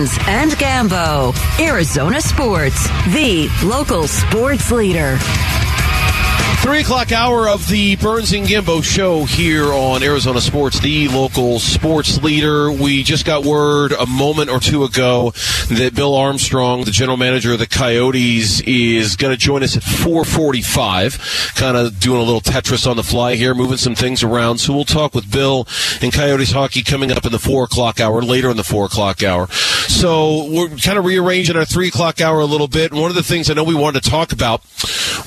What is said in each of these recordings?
And Gambo. Arizona Sports, the local sports leader. Three o'clock hour of the Burns and Gambo show here on Arizona Sports, the local sports leader. We just got word a moment or two ago that Bill Armstrong, the general manager of the Coyotes, is going to join us at 445. Kind of doing a little Tetris on the fly here, moving some things around. So we'll talk with Bill and Coyotes hockey coming up in the four o'clock hour, later in the four o'clock hour. So we're kind of rearranging our three o'clock hour a little bit. And one of the things I know we wanted to talk about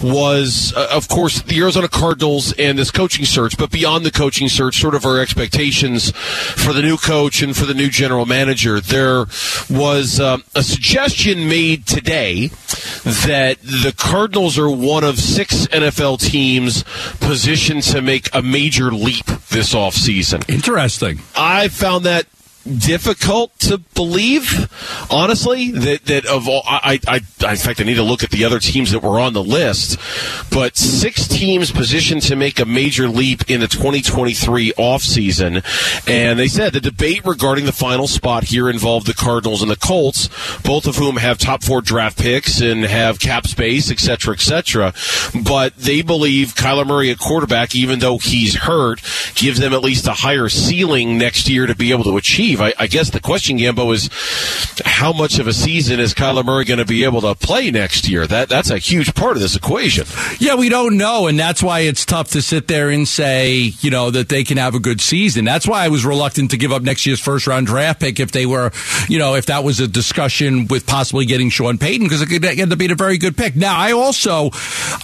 was, uh, of course, the Arizona Cardinals and this coaching search, but beyond the coaching search, sort of our expectations for the new coach and for the new general manager. There was um, a suggestion made today that the Cardinals are one of six NFL teams positioned to make a major leap this offseason. Interesting. I found that difficult to believe, honestly. That that of all, I, I, in fact, I need to look at the other teams that were on the list. But six teams positioned to make a major leap in the 2023 offseason. and they said the debate regarding the final spot here involved the Cardinals and the Colts, both of whom have top four draft picks and have cap space, et cetera, et cetera. But they believe Kyler Murray a quarterback, even though he's hurt, gives them at least a higher ceiling next year to be able to achieve. I, I guess the question, Gambo, is how much of a season is Kyler Murray going to be able to play next year? That that's a huge part of this equation. Yeah, we don't know, and that's why it's tough to sit there and say, you know, that they can have a good season. That's why I was reluctant to give up next year's first round draft pick if they were, you know, if that was a discussion with possibly getting Sean Payton because it could end up being a very good pick. Now, I also,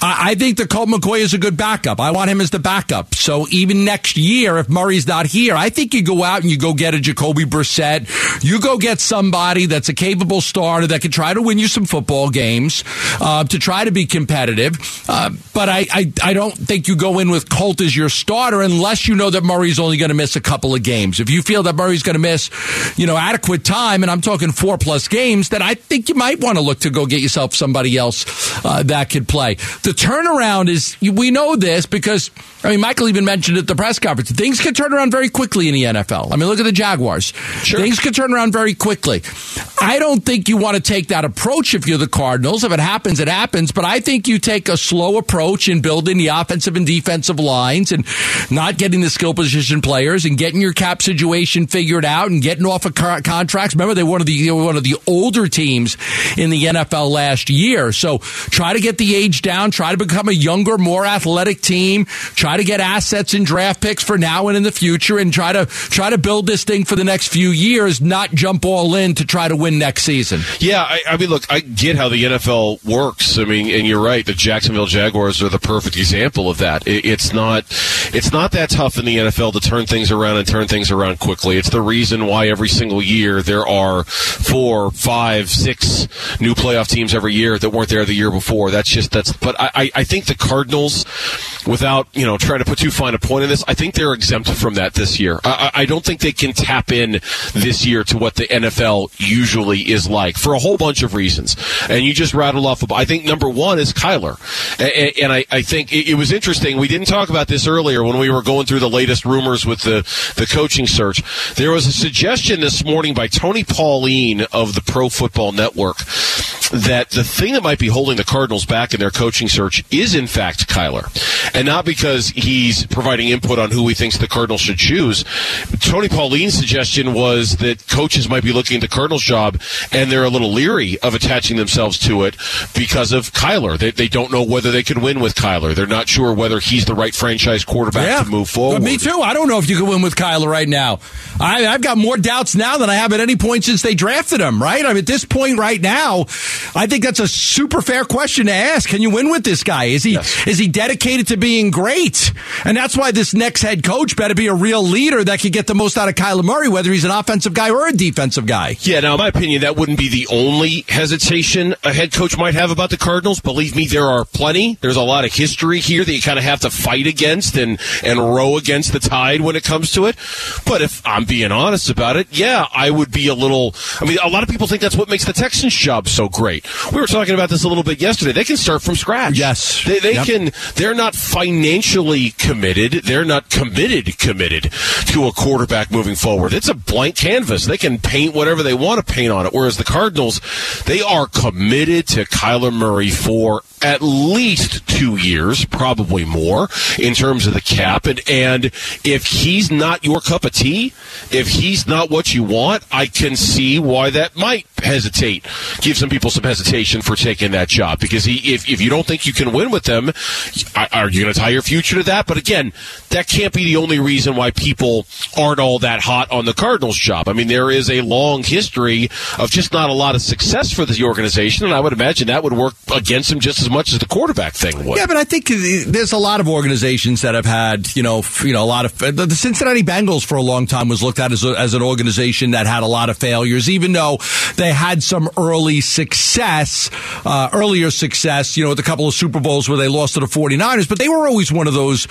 I, I think that Colt McCoy is a good backup. I want him as the backup. So even next year, if Murray's not here, I think you go out and you go get a Jacoby Brissett. You go get somebody that's a capable starter that can try to win you some football games uh, to try to be competitive. Uh, but I, I, I don't think you go in with Colt as your starter unless you know that Murray's only going to miss a couple of games. If you feel that Murray's going to miss, you know, adequate time, and I'm talking four plus games, then I think you might want to look to go get yourself somebody else uh, that could play. The turnaround is we know this because I mean Michael even mentioned at the press conference things can turn around very quickly in the NFL. I mean look at the Jaguars. Sure. Things can turn around very quickly. I don't think you want to take that approach if you're the Cardinals. If it happens, it happens. But I think you take a slow approach in building the offensive and defensive lines and not getting the skill position players and getting your cap situation figured out and getting off of contracts. Remember, they were one of the one of the older teams in the NFL last year. So try to get the age down. Try to become a younger, more athletic team. Try to get assets and draft picks for now and in the future, and try to try to build this thing for the next few years. Not jump all in to try to win next season. Yeah, I, I mean, look, I get how the NFL works. I mean, and you're right. The Jacksonville Jaguars are the perfect example of that. It, it's not it's not that tough in the NFL to turn things around and turn things around quickly. It's the reason why every single year there are four, five, six new playoff teams every year that weren't there the year before. That's just that's. But I, I think the Cardinals, without you know trying to put too fine a point in this, I think they're exempt from that this year. I, I don't think they can tap in this year to what the NFL usually is like for a whole bunch of reasons. And you just rattled off. I think number one is Kyler, and, and I, I, think it, it, was interesting. We didn't talk about this earlier when we were going through the latest rumors with the the coaching search. There was a suggestion this morning by Tony Pauline of the Pro Football Network that the thing that might be holding the Cardinals back in their coaching search is in fact Kyler, and not because he's providing input on who he thinks the Cardinals should choose. Tony Pauline's suggestion was that coaches might be looking at the Cardinals job and they're a little leery of attaching themselves to it because of Kyler. They, they don't know whether they can win with Kyler. They're not sure whether he's the right franchise quarterback yeah. to move forward. But me too. I don't know if you can win with Kyler right now. I, I've got more doubts now than I have at any point since they drafted him. Right? I mean, at this point right now, I think that's a super fair question to ask. Can you win with this guy? Is he yes. is he dedicated to being great? And that's why this next head coach better be a real leader that can get the most out of Kyler Murray, whether he's an offensive guy or a defensive guy. Yeah, now in my opinion, that wouldn't be the only hesitation a head coach might have about the Cardinals. Believe me, there are plenty. There's a lot of history here that you kind of have to fight against and and row against the tide when it comes to it. But if I'm being honest about it, yeah, I would be a little. I mean, a lot of people think that's what makes the Texans job so great great. We were talking about this a little bit yesterday. They can start from scratch. Yes. They, they Yep. can, they're not financially committed. They're not committed, committed to a quarterback moving forward. It's a blank canvas. They can paint whatever they want to paint on it. Whereas the Cardinals, they are committed to Kyler Murray for at least two years, probably more, in terms of the cap. And, and if he's not your cup of tea, if he's not what you want, I can see why that might hesitate, give some people some hesitation for taking that job. Because he, if, if you don't think you can win with them, are you going to tie your future to that? But again, that can't be the only reason why people aren't all that hot on the Cardinals job. I mean, there is a long history of just not a lot of success for the organization, and I would imagine that would work against him just as much as the quarterback thing would. Yeah, but I think there's a lot of organizations that have had, you know, you know, a lot of the Cincinnati Bengals for a long time was looked at as, a, as an organization that had a lot of failures, even though they had some early success, uh, earlier success, you know, with a couple of Super Bowls where they lost to the 49ers, but they were always one of those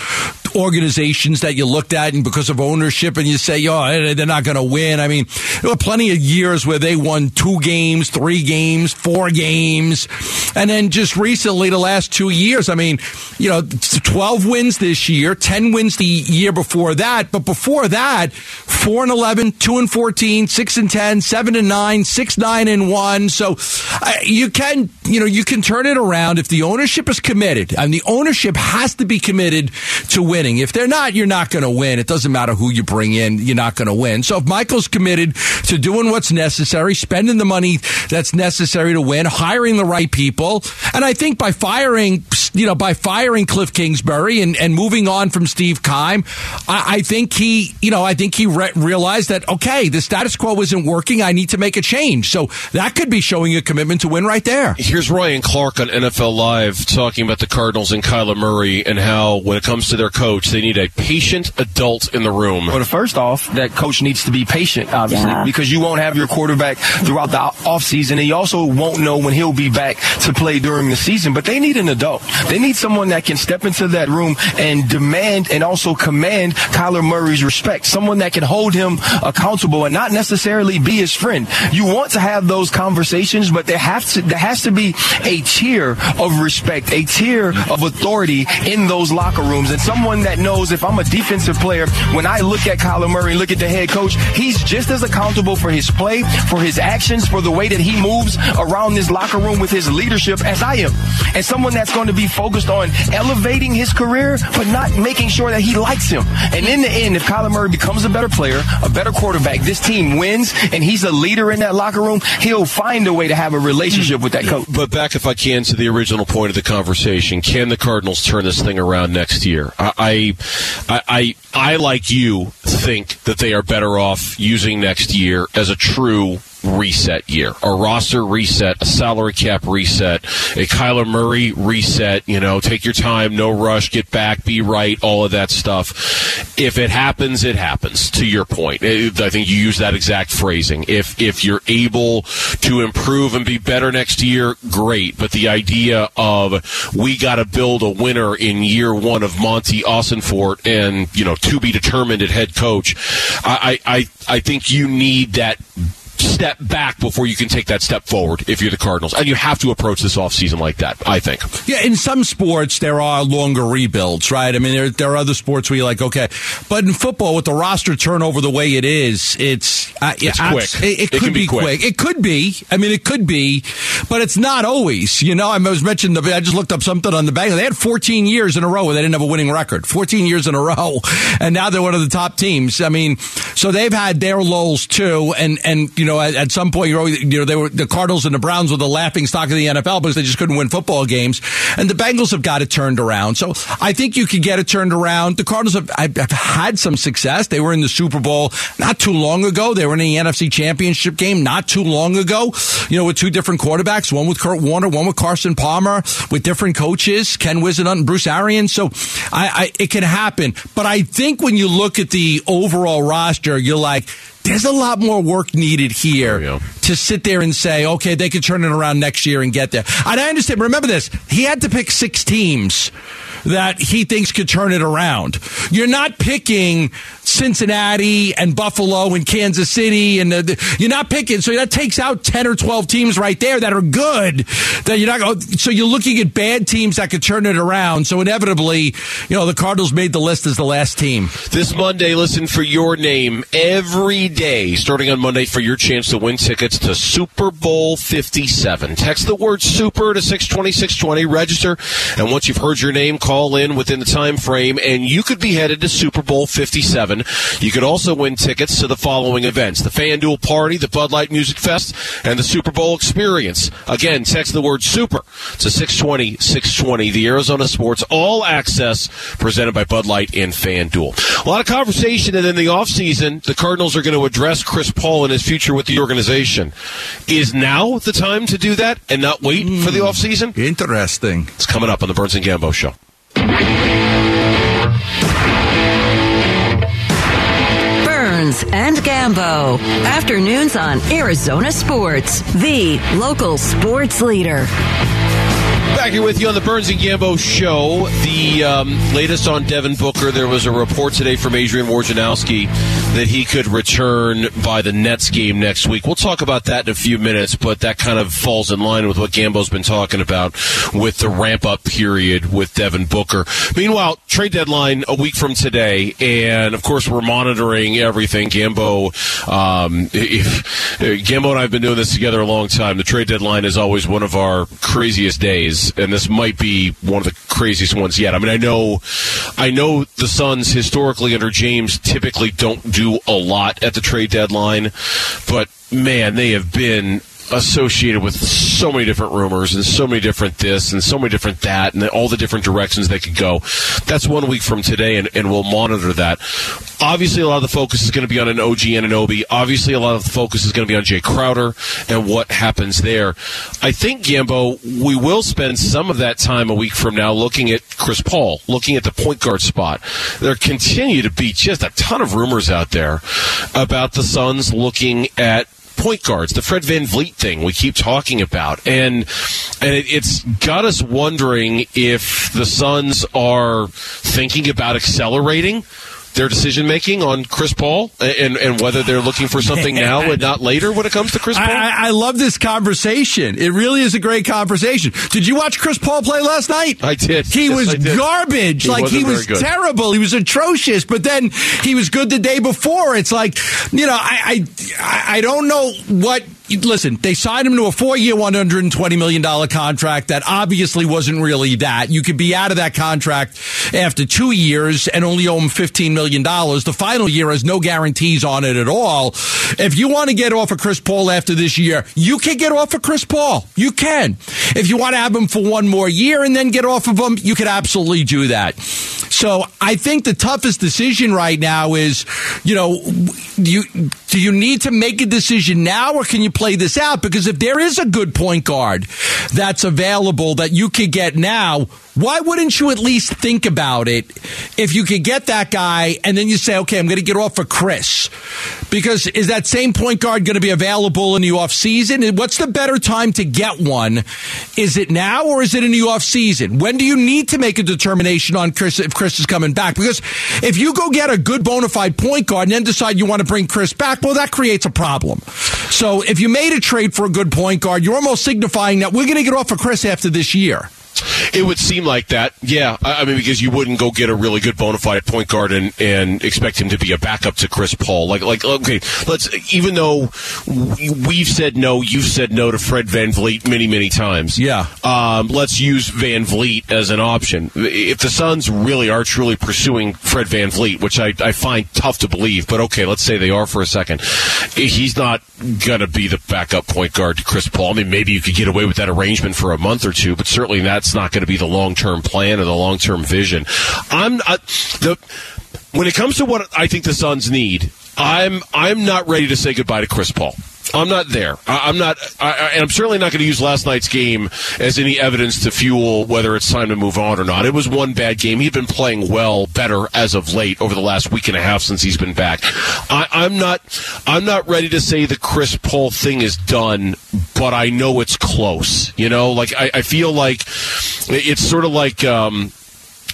organizations that you looked at and because of ownership and you say, oh, they're not going to win. I mean, there were plenty of years where they won two games, three games, four games. And then just recently, the last two years, I mean, you know, 12 wins this year, 10 wins the year before that. But before that, 4 and 11, 2 and 14, 6 and 10, 7 and 9, 6, 9 and 1. So uh, you can, you know, you can turn it around if the ownership is committed. And the ownership has to be committed to winning. If they're not, you're not going to win. It doesn't matter who you bring in, you're not going to win. So if Michael's committed to doing what's necessary, spending the money that's necessary to win, hiring the right people, and I think by firing, you know, by firing Cliff Kingsbury and, and moving on from Steve Keim, I, I think he, you know, I think he re- realized that, okay, the status quo isn't working. I need to make a change. So that could be showing a commitment to win right there. Here's Ryan Clark on NFL Live talking about the Cardinals and Kyler Murray and how, when it comes to their coach, they need a patient adult in the room. Well, first off, that coach needs to be patient, obviously, Yeah. because you won't have your quarterback throughout the offseason, and you also won't know when he'll be back to play during the season. But they need an adult. They need someone that can step into that room and demand and also command Kyler Murray's respect. Someone that can hold him accountable and not necessarily be his friend. You want to have those conversations, but there have to there has to be a tier of respect, a tier of authority in those locker rooms, and someone that knows if I'm a defensive player, when I look at Kyler Murray, look at the head coach, he's just as accountable for his play, for his actions, for the way that he moves around this locker room with his leadership as I am. And someone that's going to be focused on elevating his career, but not making sure that he likes him. And in the end, if Kyler Murray becomes a better player, a better quarterback, this team wins, and he's a leader in that locker room, he'll find a way to have a relationship with that coach. But back, if I can, to the original point of the conversation, can the Cardinals turn this thing around next year? I, I, I, I like you, think that they are better off using next year as a true reset year, a roster reset, a salary cap reset, a Kyler Murray reset. You know, take your time, no rush, get back, be right, all of that stuff. If it happens, it happens. To your point, I think you use that exact phrasing. If if you're able to improve and be better next year, great. But the idea of we got to build a winner in year one of Monti Ossenfort and you know to be determined at head coach, I I I think you need that step back before you can take that step forward if you're the Cardinals. And you have to approach this offseason like that, I think. Yeah, in some sports there are longer rebuilds, right? I mean, there there are other sports where you're like, okay, but in football with the roster turnover the way it is, it's uh, It's quick. It, it It could be be quick. quick. It could be. I mean, it could be, but it's not always. You know, I was mentioning the. I just looked up something on the Bengals. They had 14 years in a row where they didn't have a winning record. 14 years in a row, and now they're one of the top teams. I mean, so they've had their lulls too, and and you know, at, at some point you're always, you know, they were the Cardinals and the Browns were the laughing stock of the NFL because they just couldn't win football games, and the Bengals have got it turned around. So I think you could get it turned around. The Cardinals have, have had some success. They were in the Super Bowl not too long ago. They were in the NFC Championship game not too long ago. You know, with two different quarterbacks, one with Kurt Warner, one with Carson Palmer, with different coaches, Ken Whisenhunt and Bruce Arians. So I, I it can happen. But I think when you look at the overall roster, you're like. There's a lot more work needed here Oh, yeah. to sit there and say, okay, they could turn it around next year and get there. And I understand. Remember this: he had to pick six teams that he thinks could turn it around. You're not picking Cincinnati and Buffalo and Kansas City, and the, the, you're not picking. So that takes out ten or twelve teams right there that are good. That you're not. Oh, so you're looking at bad teams that could turn it around. So inevitably, you know, the Cardinals made the list as the last team. This Monday, listen for your name every day, starting on Monday, for your chance to win tickets to Super Bowl 57. Text the word "super" to 620 620. Register, and once you've heard your name, call in within the time frame, and you could be headed to Super Bowl 57. You could also win tickets to the following events: the FanDuel Party, the Bud Light Music Fest, and the Super Bowl Experience. Again, text the word "super" to 620 620. The Arizona Sports All Access presented by Bud Light and FanDuel. A lot of conversation, and in the offseason, the Cardinals are going to address Chris Paul and his future with the organization. Is now the time to do that and not wait mm, for the offseason? Interesting. It's coming up on the Burns and Gambo Show. Burns and Gambo. Afternoons on Arizona Sports, the local sports leader. Back here with you on the Burns and Gambo show. The um, latest on Devin Booker. There was a report today from Adrian Wojnarowski that he could return by the Nets game next week. We'll talk about that in a few minutes, but that kind of falls in line with what Gambo's been talking about with the ramp up period with Devin Booker. Meanwhile, trade deadline a week from today, and of course we're monitoring everything. Gambo, um, if, Gambo and I have been doing this together a long time. The trade deadline is always one of our craziest days and this might be one of the craziest ones yet. I mean, I know, I know the Suns historically under James typically don't do a lot at the trade deadline, but man, they have been associated with so many different rumors and so many different this and so many different that and all the different directions they could go. That's one week from today, and, and we'll monitor that. Obviously, a lot of the focus is going to be on an OG Anunoby. Obviously, a lot of the focus is going to be on Jay Crowder and what happens there. I think, Gambo, we will spend some of that time a week from now looking at Chris Paul, looking at the point guard spot. There continue to be just a ton of rumors out there about the Suns looking at point guards, the Fred VanVleet thing we keep talking about. And and it, it's got us wondering if the Suns are thinking about accelerating their decision making on Chris Paul and, and whether they're looking for something now and not later when it comes to Chris Paul? I, I, love this conversation. It really is a great conversation. Did you watch Chris Paul play last night? I did. He yes, was did. garbage. He like he was terrible. He was atrocious. But then he was good the day before. It's like you know, I I, I don't know what listen, they signed him to a four year, $120 million contract that obviously wasn't really that. You could be out of that contract after two years and only owe him $15 million. The final year has no guarantees on it at all. If you want to get off of Chris Paul after this year, you can get off of Chris Paul. You can. If you want to have him for one more year and then get off of him, you could absolutely do that. So I think the toughest decision right now is, you know, you, do you need to make a decision now or can you play this out? Because if there is a good point guard that's available that you could get now, why wouldn't you at least think about it if you could get that guy and then you say, okay, I'm going to get off for Chris? Because is that same point guard going to be available in the off season? And what's the better time to get one? Is it now or is it in the off season? When do you need to make a determination on Chris if Chris is coming back? Because if you go get a good bona fide point guard and then decide you want to bring Chris back, well, that creates a problem. So if you made a trade for a good point guard, you're almost signifying that we're going to get off for Chris after this year. It would seem like that, yeah. I mean, because you wouldn't go get a really good bona fide point guard and, and expect him to be a backup to Chris Paul. Like, like, okay, let's. Even though we've said no, you've said no to Fred Van VanVleet many, many times. Yeah. Um, let's use Van VanVleet as an option. If the Suns really are truly pursuing Fred Van VanVleet, which I, I find tough to believe, but okay, let's say they are for a second. He's not going to be the backup point guard to Chris Paul. I mean, maybe you could get away with that arrangement for a month or two, but certainly that's not going to be the long term plan or the long term vision. I'm I, the when it comes to what I think the Suns need. I'm I'm not ready to say goodbye to Chris Paul. I'm not there. I, am not, I, and I'm certainly not going to use last night's game as any evidence to fuel whether it's time to move on or not. It was one bad game. He'd been playing well, better as of late over the last week and a half since he's been back. I, I'm not, I'm not ready to say the Chris Paul thing is done, but I know it's close. You know, like I, I feel like it's sort of like. Um,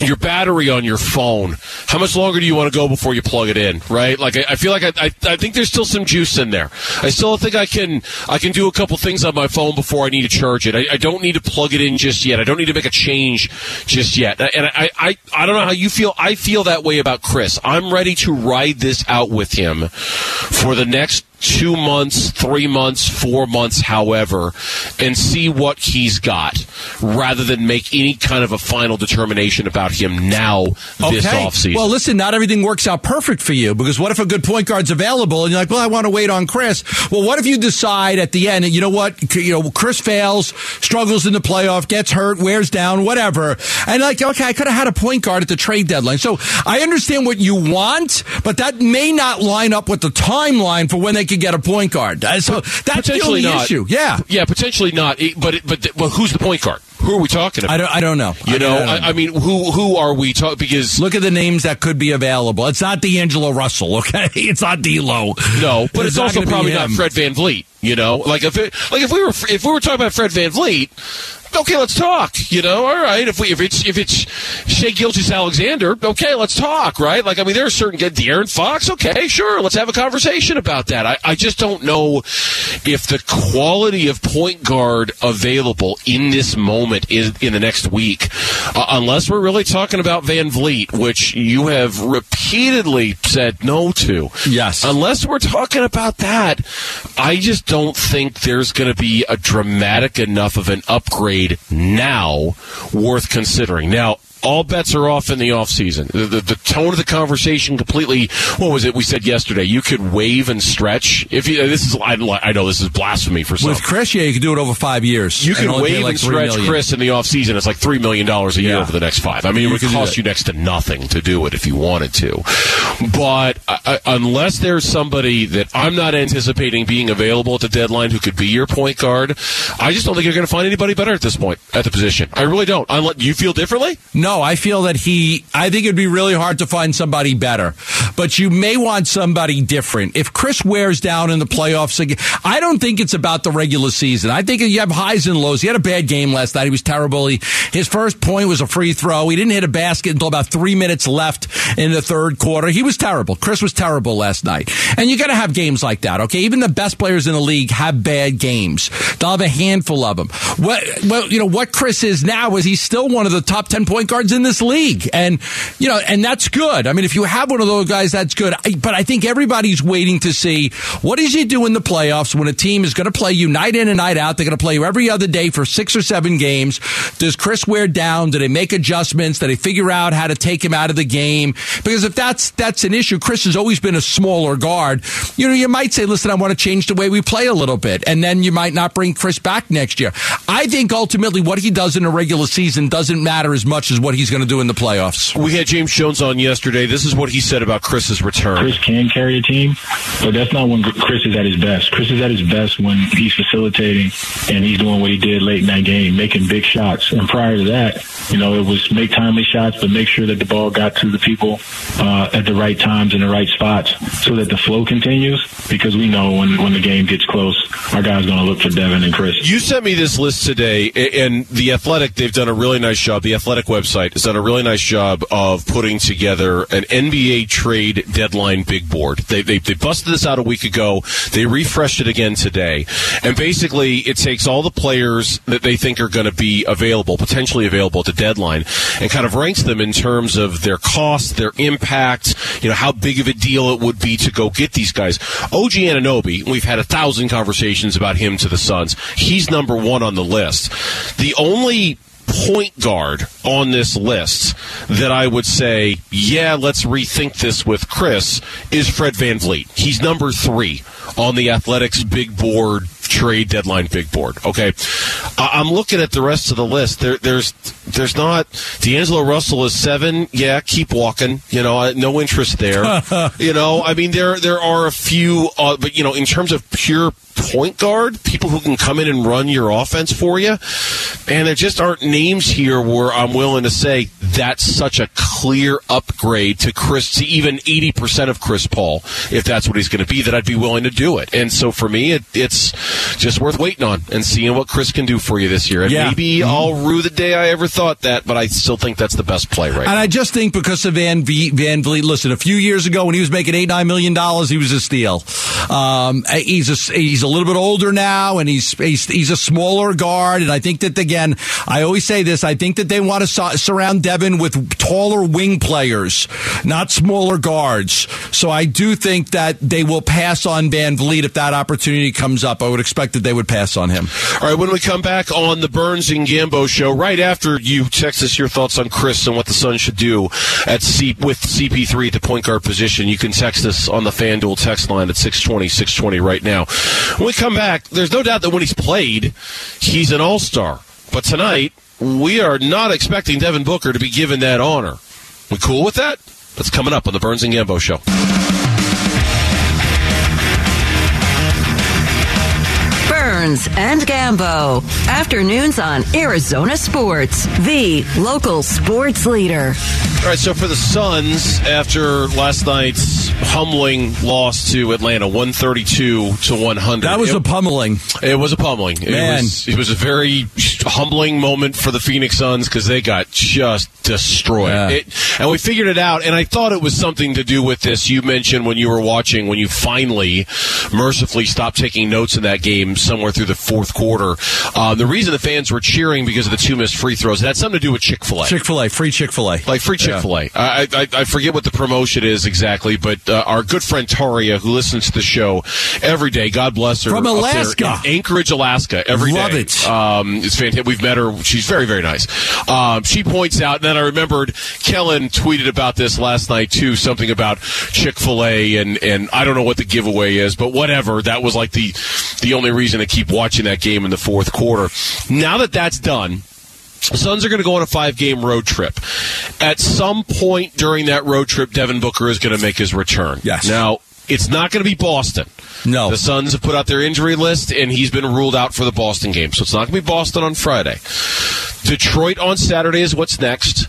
your battery on your phone. How much longer do you want to go before you plug it in? Right? Like I, I feel like I, I, I think there's still some juice in there. I still think I can I can do a couple things on my phone before I need to charge it. I, don't need to plug it in just yet. I don't need to make a change just yet. And I, I I don't know how you feel. I feel that way about Chris. I'm ready to ride this out with him for the next two months, three months, four months, however, and see what he's got rather than make any kind of a final determination about him now this Okay. offseason. Well, listen, not everything works out perfect for you because what if a good point guard's available and you're like, well, I want to wait on Chris. Well, what if you decide at the end, you know what, you know, Chris fails, struggles in the playoff, gets hurt, wears down, whatever, and like, okay, I could have had a point guard at the trade deadline. So I understand what you want, but that may not line up with the timeline for when they could get a point guard. So that's the only not. issue. Yeah. yeah, potentially not. But but well, who's the point guard? Who are we talking about? I don't, I don't know. you I- know, I don't I, mean, who who are we talking? Because Look at the names that could be available. It's not D'Angelo Russell, okay? It's not D'Lo. No, but it's, not also probably not. Fred VanVleet. You know, like if it, like if we were if we were talking about Fred VanVleet, okay, let's talk. You know, all right. If we if it's if it's Shai Gilgeous-Alexander, okay, let's talk. Right? Like I mean, there are certain De'Aaron Fox. Okay, sure, let's have a conversation about that. I, I just don't know if the quality of point guard available in this moment is in the next week, uh, unless we're really talking about VanVleet, which you have repeatedly said no to. Yes. Unless we're talking about that, I just don't think there's going to be a dramatic enough of an upgrade now worth considering. Now, all bets are off in the offseason. The, the, the tone of the conversation completely. What was it we said yesterday? You could waive and stretch. If you, this is, I, I know this is blasphemy for some. With Chris, yeah, you could do it over five years. You can waive like and stretch million. Chris in the offseason. It's like $3 million a year Yeah. over the next five. I mean, You it would cost you next to nothing to do it if you wanted to. But uh, uh, unless there's somebody that I'm not anticipating being available at the deadline who could be your point guard, I just don't think you're going to find anybody better at this point at the position. I really don't. Unless, you feel differently? No, I feel that he. I think it'd be really hard to find somebody better, but you may want somebody different. If Chris wears down in the playoffs again, I don't think it's about the regular season. I think you have highs and lows. He had a bad game last night. He was terrible. He, his first point was a free throw. He didn't hit a basket until about three minutes left in the third quarter. He was terrible. Chris was terrible last night. And you got to have games like that, okay? Even the best players in the league have bad games. They'll have a handful of them. What, well, you know, what Chris is now is he's still one of the top 10 point guards in this league. And, you know, and that's good. I mean, if you have one of those guys, that's good. I, but I think everybody's waiting to see what does he do in the playoffs when a team is going to play you night in and night out. They're going to play you every other day for six or seven games. Does Chris wear down? Do they make adjustments? Do they figure out how to take him out of the game? Because if that's, that's an issue, Chris has always been a smaller guard. You know, you might say, listen, I want to change the way we play a little bit. And then you might not bring Chris back next year. I think ultimately what he does in a regular season doesn't matter as much as what he's going to do in the playoffs. We had James Jones on yesterday. This is what he said about Chris's return. Chris can carry a team, but that's not when Chris is at his best. Chris is at his best when he's facilitating and he's doing what he did late in that game, making big shots. And prior to that, you know, it was make timely shots, but make sure that the ball got to the people uh, at the right times in the right spots so that the flow continues. Because we know when when the game gets close, our guys going to look for Devin and Chris. You sent me this list today, a- and the Athletic, they've done a really nice job. The Athletic website has done a really nice job of putting together an NBA trade deadline big board. They, they, they busted this out a week ago. They refreshed it again today. And basically, it takes all the players that they think are going to be available, potentially available at the deadline, and kind of ranks them in terms of their cost, their impact, you know, how big of a deal it would be to go get these guys. OG Anunoby, we've had a thousand conversations about him to the Suns. He's number one on the list. The only point guard on this list that I would say, yeah, let's rethink this with Chris is Fred VanVleet. He's number three on the Athletics big board trade deadline big board. Okay, I'm looking at the rest of the list. There, there's, there's not D'Angelo Russell is seven. Yeah, keep walking. You know, no interest there. you know, I mean, there, there are a few, uh, but you know, in terms of pure point guard, people who can come in and run your offense for you, and there just aren't names here where I'm willing to say that's such a clear upgrade to Chris, to even 80% of Chris Paul, if that's what he's going to be, that I'd be willing to do it. And so for me, it, it's just worth waiting on and seeing what Chris can do for you this year. And Yeah. maybe I'll rue the day I ever thought that, but I still think that's the best play right And now. I just think because of Van v- VanVleet, listen, a few years ago when he was making eight nine million dollars, he was a steal. Um, he's a he's a little bit older now, and he's, he's he's a smaller guard. And I think that again, I always say this: I think that they want to su- surround Devin with taller wing players, not smaller guards. So I do think that they will pass on VanVleet if that opportunity comes up. I would expect that they would pass on him. All right, when we come back on the Burns and Gambo show, right after you text us your thoughts on Chris and what the Suns should do at C- with CP3 at the point guard position, you can text us on the FanDuel text line at 620, 620 right now. When we come back, there's no doubt that when he's played, he's an all-star. But tonight, we are not expecting Devin Booker to be given that honor. We cool with that? That's coming up on the Burns and Gambo show. Burns and Gambo. Afternoons on Arizona Sports, the local sports leader. All right, so for the Suns, after last night's humbling loss to Atlanta, 132 to 100. That was it, a pummeling. It was a pummeling. It was, it was a very humbling moment for the Phoenix Suns because they got just destroyed. Yeah. It, and we figured it out, and I thought it was something to do with this. You mentioned when you were watching, when you finally mercifully stopped taking notes in that game somewhere through the fourth quarter. Uh, the reason the fans were cheering because of the two missed free throws, it had something to do with Chick fil A. Chick Fil A, free Chick Fil A, Like free Chick Fil A. I, I I forget what the promotion is exactly, but uh, our good friend Taria, who listens to the show every day, God bless her, From Alaska. Anchorage, Alaska, every day. Love it. Um, it's fantastic. We've met her. She's very very nice. Um, she points out, and then I remembered Kellen tweeted about this last night too, something about Chick Fil A, and and I don't know what the giveaway is, but whatever. That was like the the only reason to keep watching that game in the fourth quarter. Now that that's done. The Suns are going to go on a five game road trip. At some point during that road trip, Devin Booker is going to make his return. Yes. Now, it's not going to be Boston. No. The Suns have put out their injury list, and he's been ruled out for the Boston game. So it's not going to be Boston on Friday. Detroit on Saturday is what's next.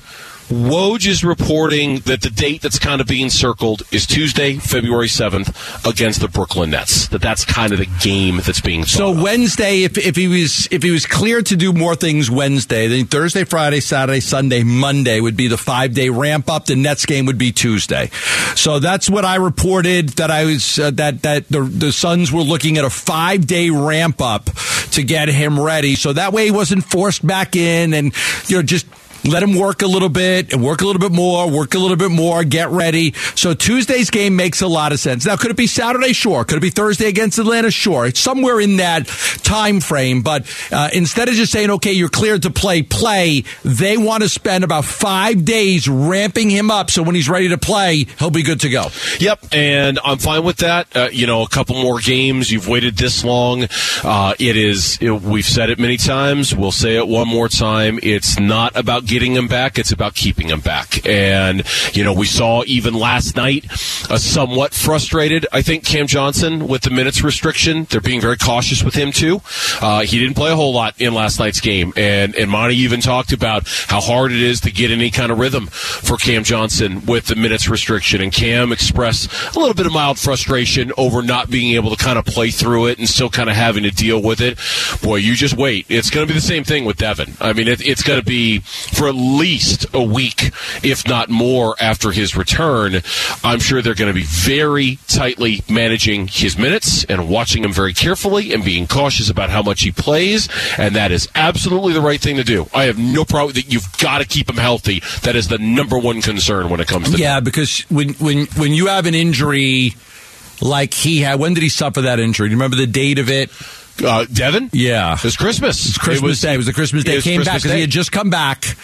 Woj is reporting that the date that's kind of being circled is Tuesday, February 7th against the Brooklyn Nets. That that's kind of the game that's being So of. Wednesday, if, if he was if he was cleared to do more things Wednesday, then Thursday, Friday, Saturday, Sunday, Monday would be the five day ramp up. The Nets game would be Tuesday. So that's what I reported that I was uh, that that the the Suns were looking at a five day ramp up to get him ready. So that way he wasn't forced back in and you know just let him work a little bit and work a little bit more, work a little bit more, get ready. So Tuesday's game makes a lot of sense. Now, could it be Saturday? Sure. Could it be Thursday against Atlanta? Sure. It's somewhere in that time frame. But uh, instead of just saying, okay, you're cleared to play, play, they want to spend about five days ramping him up. So when he's ready to play, he'll be good to go. Yep, and I'm fine with that. Uh, you know, a couple more games. You've waited this long. Uh, it is. It, we've said it many times. We'll say it one more time. It's not about getting him back. It's about keeping him back. And you know, we saw even last night a somewhat frustrated. I think Cam Johnson with the minutes restriction. They're being very cautious with him too. Uh, he didn't play a whole lot in last night's game, and and Monty even talked about how hard it is to get any kind of rhythm for Cam Johnson with the minutes restriction. And Cam expressed a little bit of mild frustration over not being able to kind of play through it and still kind of having to deal with it. Boy, you just wait. It's going to be the same thing with Devin. I mean, it, it's going to be for at least a week, if not more, after his return. I'm sure they're going to be very tightly managing his minutes and watching him very carefully and being cautious about how much he plays. And that is absolutely the right thing to do. I have no problem that you've got to keep him healthy. That is the number one concern when it comes to Yeah, because when when when you have an injury like he had, when did he suffer that injury? Do you remember the date of it? Uh, Devin. Yeah. It was Christmas. It's Christmas It was- Day. It was the Christmas Day. was Came back because he had just come back,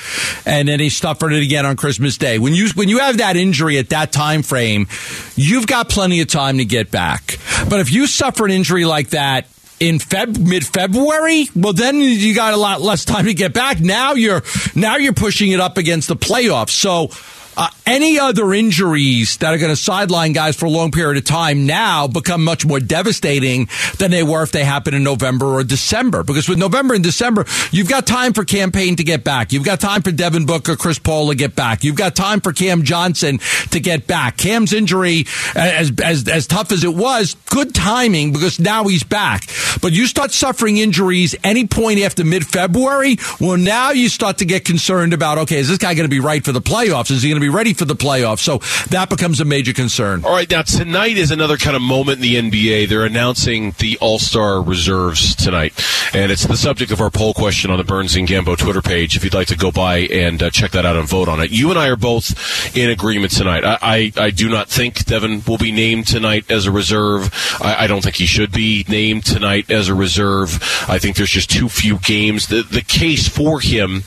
and then he suffered it again on Christmas Day. When you when you have that injury at that time frame, you've got plenty of time to get back. But if you suffer an injury like that in Feb mid February, well then you got a lot less time to get back. Now you're now you're pushing it up against the playoffs. So uh, any other injuries that are going to sideline guys for a long period of time now become much more devastating than they were if they happen in November or December. Because with November and December, you've got time for Cam Payne to get back. You've got time for Devin Booker, Chris Paul to get back. You've got time for Cam Johnson to get back. Cam's injury, as, as, as tough as it was, good timing because now he's back. But you start suffering injuries any point after mid February, well, now you start to get concerned about, okay, is this guy going to be right for the playoffs? Is he going to be ready for the playoffs? So that becomes a major concern. All right, now tonight is another kind of moment in the NBA. They're announcing the All Star reserves tonight, and it's the subject of our poll question on the Burns and Gambo Twitter page. If you'd like to go by and uh, check that out and vote on it, you and I are both in agreement tonight. I, I, I do not think Devin will be named tonight as a reserve. I, I, don't think he should be named tonight as a reserve. I think there's just too few games. The the case for him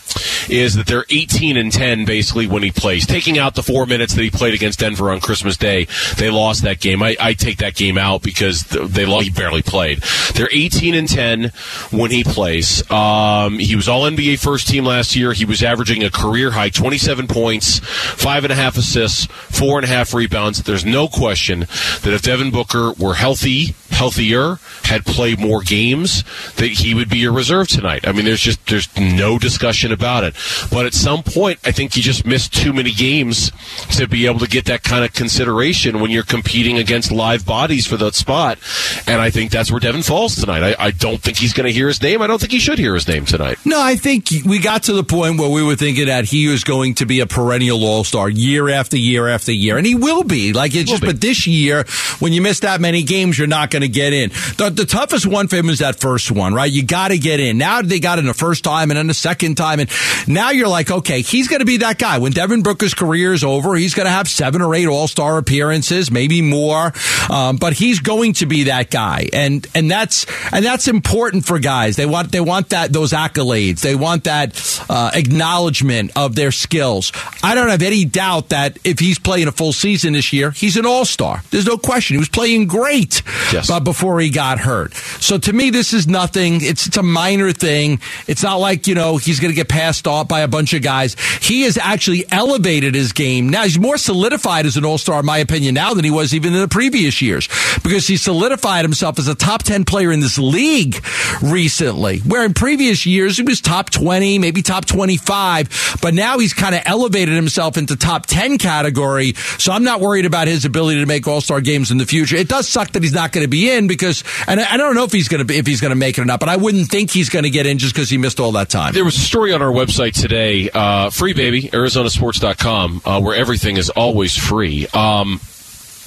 is that they're 18 and 10 basically when he plays, taking out the four minutes that he played against Denver on Christmas Day. They lost that game. I, I take that game out because they lost, he barely played. They're 18 and 10 when he plays. Um, he was All NBA first team last year. He was averaging a career high 27 points, five and a half assists, four and a half rebounds. There's no question that if Devin Booker were healthy, healthier, had played more games, that he would be a reserve tonight. I mean, there's just there's no discussion about it. But at some point, I think you just missed too many games to be able to get that kind of consideration when you're competing against live bodies for that spot. And I think that's where Devin falls tonight. I, I don't think he's going to hear his name. I don't think he should hear his name tonight. No, I think we got to the point where we were thinking that he was going to be a perennial All Star year after year after year, and he will be. Like it's just, be. but this year, when you miss that many games, you're not going to get in. The, the toughest one for him is that first one, right? You got to get in. Now they got in the first time and then the second time, and now you're like, okay, he's going to be that guy. When Devin Booker's career is over, he's going to have seven or eight All Star appearances, maybe more, um, but he's going to be that guy, and and that's and that's important for guys. They want they want that those accolades. They want that uh, acknowledgement of their skills. I don't have any doubt that if he's playing a full season this year, he's an All Star. There's no question. He was playing great, yes. but before he got hurt. So to me, this is nothing. It's, it's a minor thing. It's not like you know he's going to get passed off by a bunch of guys. He has actually elevated his game. Now he's more solidified as an all star, in my opinion, now than he was even in the previous years because he solidified himself as a top 10 player in this league recently, where in previous years he was top 20, maybe top 25, but now he's kind of elevated himself into top 10 category. So I'm not worried about his ability to make all star games in the future. It does suck that he's not going to be in because, and I don't know if he's going to be, if he's going to make it or not, but I wouldn't think he's going to get in just because he missed all that time. There was a story on our website today, uh, free baby, ArizonaSports.com, uh, where everything is always free. Um,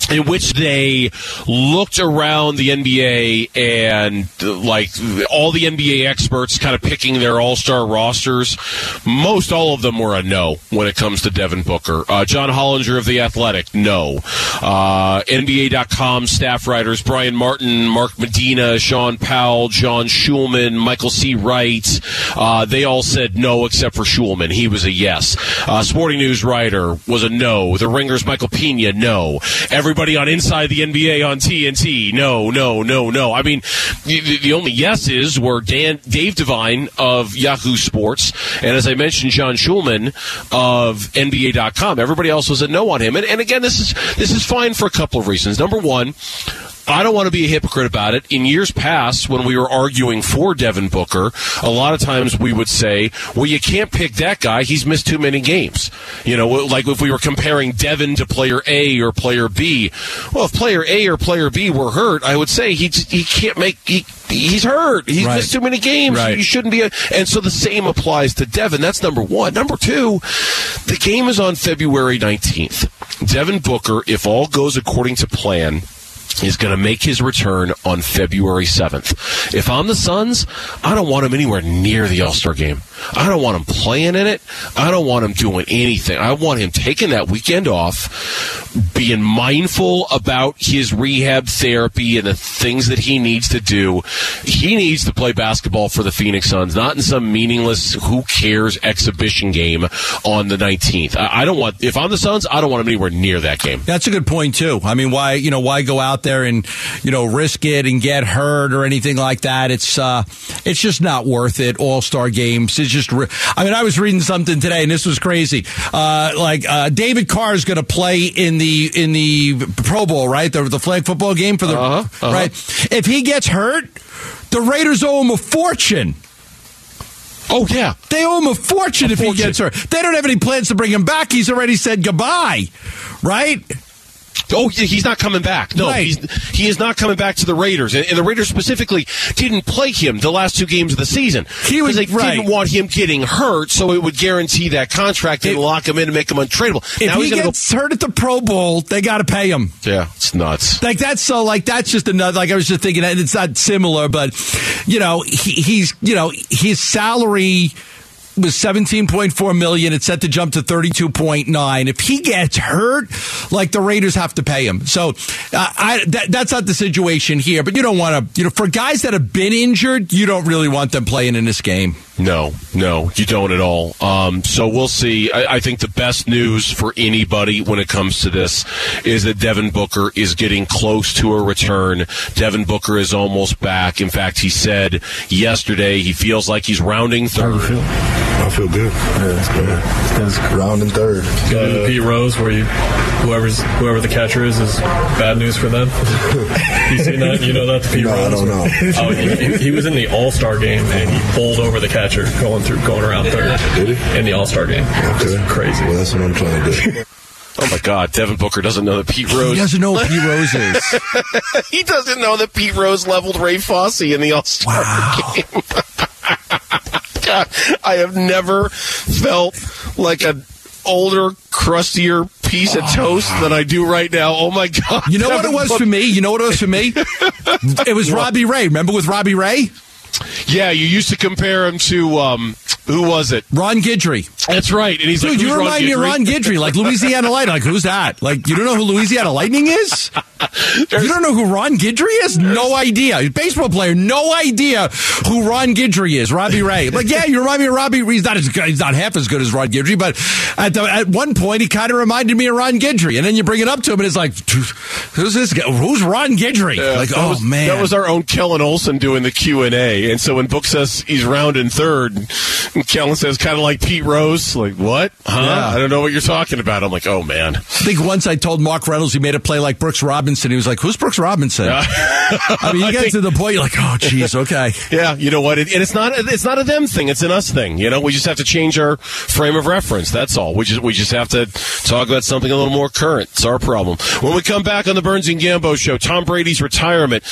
in which they looked around the NBA and like all the NBA experts kind of picking their all-star rosters. Most all of them were a no when it comes to Devin Booker. Uh, John Hollinger of The Athletic, no. Uh, NBA.com staff writers Brian Martin, Mark Medina, Shaun Powell, John Schuhmann, Michael C. Wright, uh, they all said no except for Schuhmann. He was a yes. Uh, Sporting News writer was a no. The Ringers Michael Pina, no. Everybody everybody on Inside the NBA on TNT. No, no, no, no. I mean, the, the only yeses were Dan, Dave Devine of Yahoo Sports, and as I mentioned, John Schuhmann of NBA.com. Everybody else was a no on him. And, and again, this is this is fine for a couple of reasons. Number one, I don't want to be a hypocrite about it. In years past, when we were arguing for Devin Booker, a lot of times we would say, well, you can't pick that guy. He's missed too many games. You know, like if we were comparing Devin to player A or player B. Well, if player A or player B were hurt, I would say he, he can't make, he, he's hurt. He's right. missed too many games. Right. You shouldn't be. A, and so the same applies to Devin. That's number one. Number two, the game is on February 19th. Devin Booker, if all goes according to plan, is going to make his return on February 7th. If I'm the Suns, I don't want him anywhere near the All Star game. I don't want him playing in it. I don't want him doing anything. I want him taking that weekend off, being mindful about his rehab therapy and the things that he needs to do. He needs to play basketball for the Phoenix Suns, not in some meaningless, who cares exhibition game on the 19th. I, don't want, if I'm the Suns, I don't want him anywhere near that game. That's a good point, too. I mean, why, you know, why go out there and, you know, risk it and get hurt or anything like that? It's, uh, it's just not worth it. All star games is just. Re- I mean, I was reading something today, and this was crazy. Uh, like uh, David Carr is going to play in the in the Pro Bowl, right? The, the flag football game for the Uh-huh, uh-huh. right. If he gets hurt, the Raiders owe him a fortune. Oh yeah, They owe him a fortune A if fortune. he gets hurt. They don't have any plans to bring him back. He's already said goodbye, right? Oh, yeah, he's not coming back. No, Right. he's, he is not coming back to the Raiders. And, and the Raiders specifically didn't play him the last two games of the season. He was- they right. didn't want him getting hurt, so it would guarantee that contract and lock him in and make him untradeable. If now he he's going to gets hurt at the Pro Bowl, they got to pay him. Yeah, it's nuts. Like that's so like that's just another like I was just thinking and it's not similar, but you know he, he's you know his salary was 17.4 million it's set to jump to 32.9 if he gets hurt like the raiders have to pay him so uh, I, that, that's not the situation here but you don't want to you know for guys that have been injured you don't really want them playing in this game No, no, you don't at all. Um, so we'll see. I, I think the best news for anybody when it comes to this is that Devin Booker is getting close to a return. Devin Booker is almost back. In fact, he said yesterday he feels like he's rounding How you third. Feel? I feel good. Yeah, it's good. It's rounding third. Go to the Pete Rose where you whoever's whoever the catcher is is bad news for them. you seen that? You know that the Pete No, I don't know. Oh, he, he- he was in the All Star game and he bowled over the catcher going through going around third Did he? in the All Star game. Okay. Crazy. Well, that's what I'm trying to do. Oh my God, Devin Booker doesn't know that Pete Rose. he doesn't know what P Rose is he doesn't know that Pete Rose leveled Ray Fosse in the All Star game. God, I have never felt like an older, crustier piece of toast than I do right now. Oh my God! you know what it was for me? You know what it was for me? It was Robbie Ray. Remember with Robbie Ray Yeah, you used to compare him to um, who was it? Ron Guidry That's right. And he's Dude, like, you remind me of Ron Guidry, like Louisiana Lightning. Like, who's that? Like, you don't know who Louisiana Lightning is? You don't know who Ron Guidry is? No idea. Baseball player, no idea who Ron Guidry is. Robbie Ray. Like, yeah, you remind me of Robbie. He's not as good, he's not half as good as Ron Guidry, but at the, at one point he kind of reminded me of Ron Guidry. And then you bring it up to him, and it's like, who's this guy? Who's Ron Guidry? Yeah, like, oh was, man, that was our own Kellan Olson doing the Q and A. And so when Book says he's rounding third, and Kellan says kind of like Pete Rose, like what? Huh? Yeah. I don't know what you're talking about. I'm like, oh man. I think once I told Mark Reynolds he made a play like Brooks Robinson. He was like, "Who's Brooks Robinson?" I mean, you get think- to the point you're like, "Oh, jeez, okay." Yeah, you know what? It, and it's not it's not a them thing; it's an us thing. You know, we just have to change our frame of reference. That's all. We just we just have to talk about something a little more current. It's our problem. When we come back on the Burns and Gambo show, Tom Brady's retirement.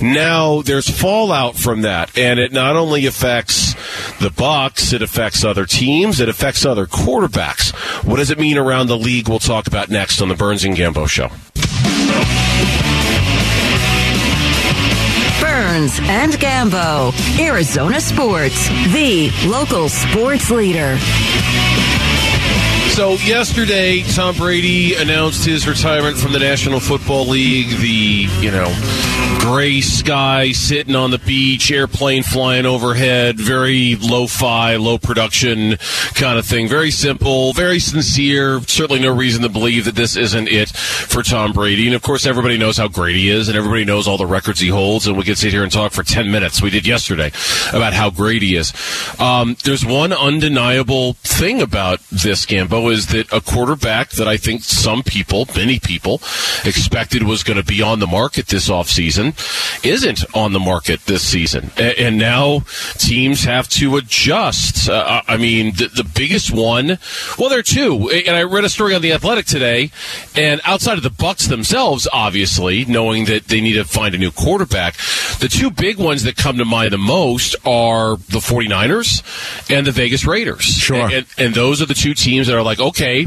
Now there's fallout from that, and it not only affects the Bucs, it affects other teams, it affects other quarterbacks. What does it mean around the league? We'll talk about next on the Burns and Gambo show. Burns and Gambo, Arizona Sports, the local sports leader. So yesterday, Tom Brady announced his retirement from the National Football League. The you know gray sky, sitting on the beach, airplane flying overhead, very lo-fi, low production kind of thing. Very simple, very sincere. Certainly no reason to believe that this isn't it for Tom Brady. And of course, everybody knows how great he is, and everybody knows all the records he holds. And we could sit here and talk for ten minutes. We did yesterday about how great he is. Um, there's one undeniable thing about this Gambo is that a quarterback that I think some people, many people, expected was going to be on the market this offseason isn't on the market this season. A- And now teams have to adjust. Uh, I mean, the, the biggest one, well, there are two. And I read a story on The Athletic today, and outside of the Bucs themselves, obviously, knowing that they need to find a new quarterback, the two big ones that come to mind the most are the 49ers and the Vegas Raiders. Sure. And, and those are the two teams that are like, okay,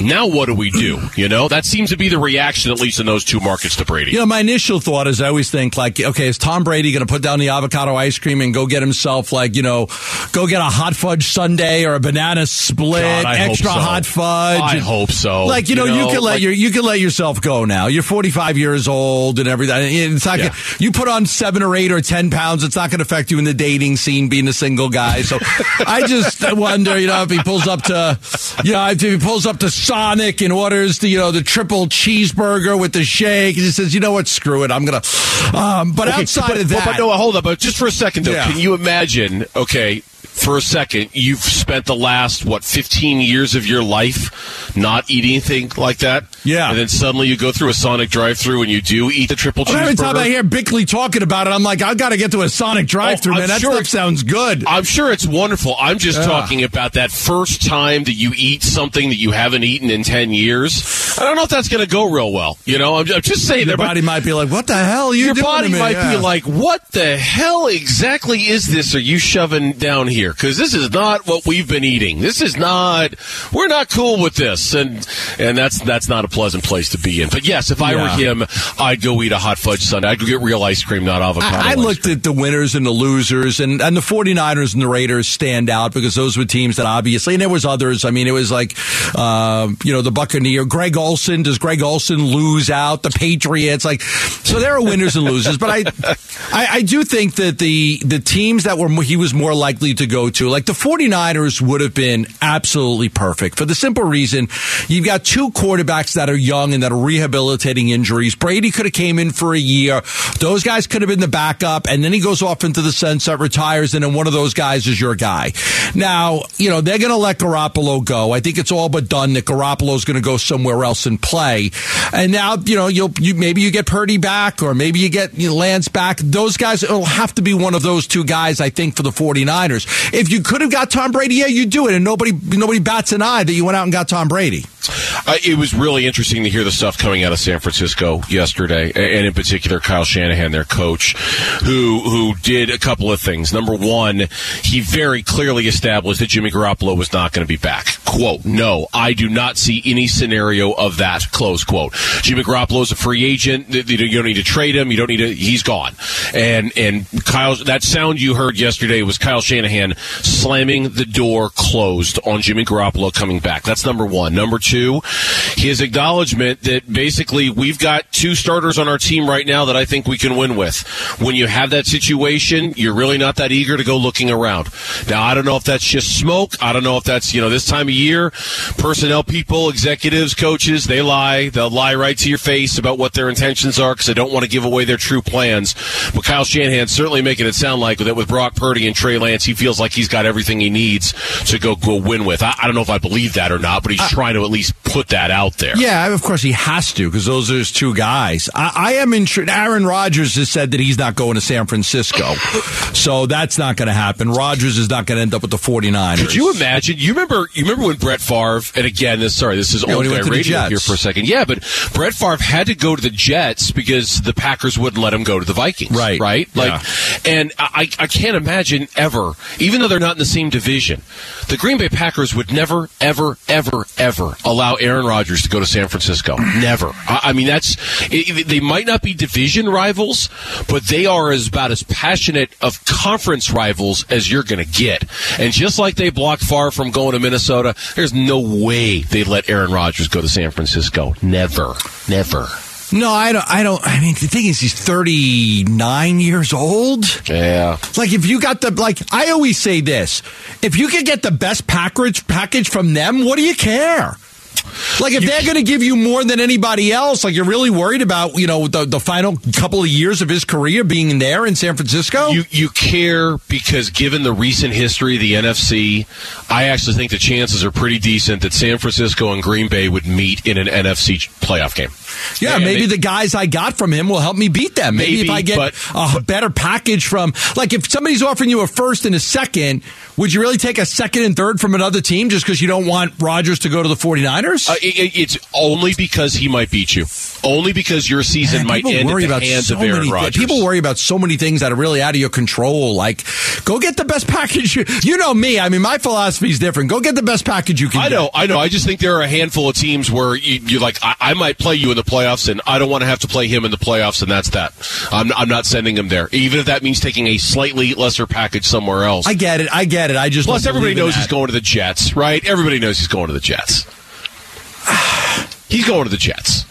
now what do we do? You know, that seems to be the reaction, at least in those two markets, to Brady. You know, my initial thought is I always think like, okay, is Tom Brady going to put down the avocado ice cream and go get himself like, you know, go get a hot fudge sundae or a banana split, God, extra so. hot fudge? I And- hope so. Like you know, you, can let like- your you can let yourself go now. You're 45 years old and everything. It's not Yeah. gonna, you put on seven or eight or ten pounds. It's not going to affect you in the dating scene being a single guy. So I just wonder, you know, if he pulls up to, you know, if he pulls up to Sonic and orders the you know the triple cheeseburger with the shake, and he says, you know what, screw it, I'm gonna. Um, but Okay, outside but, of that, But, no, hold up. But just for a second, though, Yeah. can you imagine? Okay, for a second you've spent the last what 15 years of your life not eating anything like that. Yeah. and then suddenly you go through a Sonic drive-through and you do eat the triple Every time I hear Bickley talking about it, I'm like, I've got to get to a Sonic oh, drive-through, Oh, man. That sure stuff sounds good. I'm sure it's wonderful. I'm just Yeah. talking about that first time that you eat something that you haven't eaten in 10 years. I don't know if that's going to go real well. You know, I'm, I'm just saying Your body might be like, what the hell are you your doing body to me? might Yeah. be like, what the hell exactly is this? Are you shoving down here? Because this is not what we've been eating. This is not. We're not cool with this, and and that's that's not a pleasant place to be in. But yes, if I were him, I'd go eat a hot fudge sundae. I'd go get real ice cream, not avocado. I, I looked cream. at the winners and the losers, and, and the 49ers and the Raiders stand out because those were teams that obviously, and there was others. I mean, it was like, uh, you know, the Buccaneer, Greg Olsen. Does Greg Olsen lose out? The Patriots, like, so there are winners and losers. But I, I, I do think that the the teams that were he was more likely to go to, like the 49ers, would have been absolutely perfect for the simple reason you've got two quarterbacks that are young and that are rehabilitating injuries. Brady could have came in for a year. Those guys could have been the backup, and then he goes off into the sunset, retires, and then one of those guys is your guy. Now, you know, they're going to let Garoppolo go. I think it's all but done that Garoppolo's going to go somewhere else and play. And now, you know, you'll you maybe you get Purdy back, or maybe you get you know, Lance back. Those guys it'll have to be one of those two guys, I think, for the 49ers. If you could have got Tom Brady, yeah, you do it, and nobody nobody bats an eye that you went out and got Tom Brady. Uh, it was really interesting to hear the stuff coming out of San Francisco yesterday, and in particular Kyle Shanahan, their coach, who who did a couple of things. Number one, he very clearly established that Jimmy Garoppolo was not going to be back. Quote: No, I do not see any scenario of that. Close quote. Jimmy Garoppolo is a free agent. You don't need to trade him. You don't need to. He's gone. And and Kyle, that sound you heard yesterday was Kyle Shanahan slamming the door closed on Jimmy Garoppolo coming back. That's number one. Number two, his acknowledgement that basically we've got two starters on our team right now that I think we can win with. When you have that situation, you're really not that eager to go looking around. Now, I don't know if that's just smoke. I don't know if that's, you know, this time of year, personnel people, executives, coaches, they lie. They'll lie right to your face about what their intentions are because they don't want to give away their true plans. But Kyle Shanahan's certainly making it sound like that with Brock Purdy and Trey Lance, he feels like he's got everything he needs to go, go win with. I, I don't know if I believe that or not, but he's trying to at least put that out there. Yeah, of course he has to because those are his two guys. I, I am intrigued. Aaron Rodgers has said that he's not going to San Francisco, so that's not going to happen. Rodgers is not going to end up with the 49ers. Could you imagine? You remember? You remember when Brett Favre? And again, this sorry, this is Yeah, old guy the radio Jets. here for a second. Yeah, but Brett Favre had to go to the Jets because the Packers wouldn't let him go to the Vikings. Right. Right. Like, Yeah. and I, I can't imagine ever, even though they're not in the same division, the Green Bay Packers would never, ever, ever, ever allow Aaron Rodgers to go to San Francisco. Never. I, I mean, that's it, they might not be division rivals, but they are as about as passionate of conference rivals as you're going to get. And just like they blocked Favre from going to Minnesota, there's no way they'd let Aaron Rodgers go to San Francisco. Never, never. No, I don't. I don't. I mean, the thing is, he's 39 years old. Yeah. Like, if you got the like, I always say this: if you could get the best package package from them, what do you care? Like if they're going to give you more than anybody else, like you're really worried about, you know, the, the final couple of years of his career being there in San Francisco. You you care because given the recent history of the NFC, I actually think the chances are pretty decent that San Francisco and Green Bay would meet in an NFC playoff game. Yeah, maybe they- the guys I got from him will help me beat them. Maybe, Maybe, if I get but- a better package from, like, if somebody's offering you a first and a second, would you really take a second and third from another team just because you don't want Rodgers to go to the 49ers? Uh, it, it- it's only because he might beat you. Only because your season Man, might end worry at the about hands so of Aaron Rodgers. People worry about so many things that are really out of your control. Like, go get the best package. You, you know me. I mean, my philosophy is different. Go get the best package you can. I get. know, I know. I just think there are a handful of teams where you, you're like, I, I might play you in the playoffs, and I don't want to have to play him in the playoffs, and that's that. I'm, I'm not sending him there, even if that means taking a slightly lesser package somewhere else. I get it. I get it. I just Plus, everybody knows he's going to the Jets, right? Everybody knows he's going to the Jets. he's going to the Jets.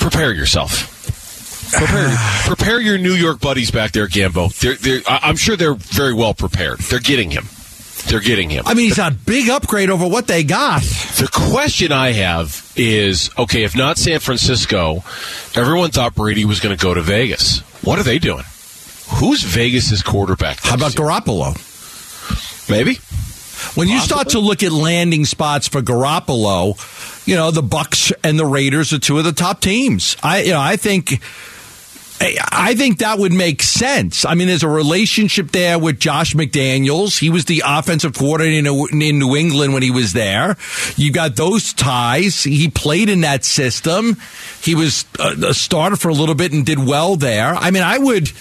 Prepare yourself. Prepare, prepare your New York buddies back there, Gambo. They're, they're, I'm sure they're very well prepared. They're getting him. They're getting him. I mean, he's a big upgrade over what they got. The question I have is okay, if not San Francisco, everyone thought Brady was going to go to Vegas. What are they doing? Who's Vegas' quarterback? How about year? Garoppolo? Maybe. When you start to look at landing spots for Garoppolo, you know the Bucs and the Raiders are two of the top teams. I, you know, I think. I think that would make sense. I mean, there's a relationship there with Josh McDaniels. He was the offensive coordinator in New England when he was there. You got those ties. He played in that system. He was a starter for a little bit and did well there. I mean, I would.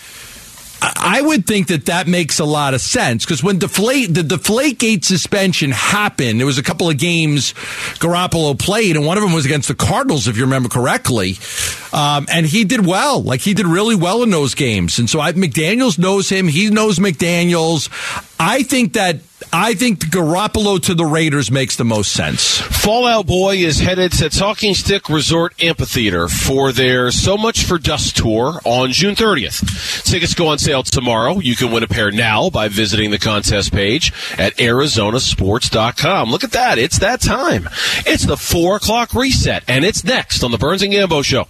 I would think that that makes a lot of sense because when the deflate the Deflategate suspension happened, there was a couple of games Garoppolo played, and one of them was against the Cardinals, if you remember correctly, um, and he did well. Like he did really well in those games, and so I, McDaniels knows him. He knows McDaniels. I think that I think Garoppolo to the Raiders makes the most sense. Fall Out Boy is headed to Talking Stick Resort Amphitheater for their So Much for Dust tour on June 30th. Tickets go on sale tomorrow. You can win a pair now by visiting the contest page at arizonasports.com. Look at that. It's that time. It's the 4 o'clock reset, and it's next on the Burns and Gambo Show.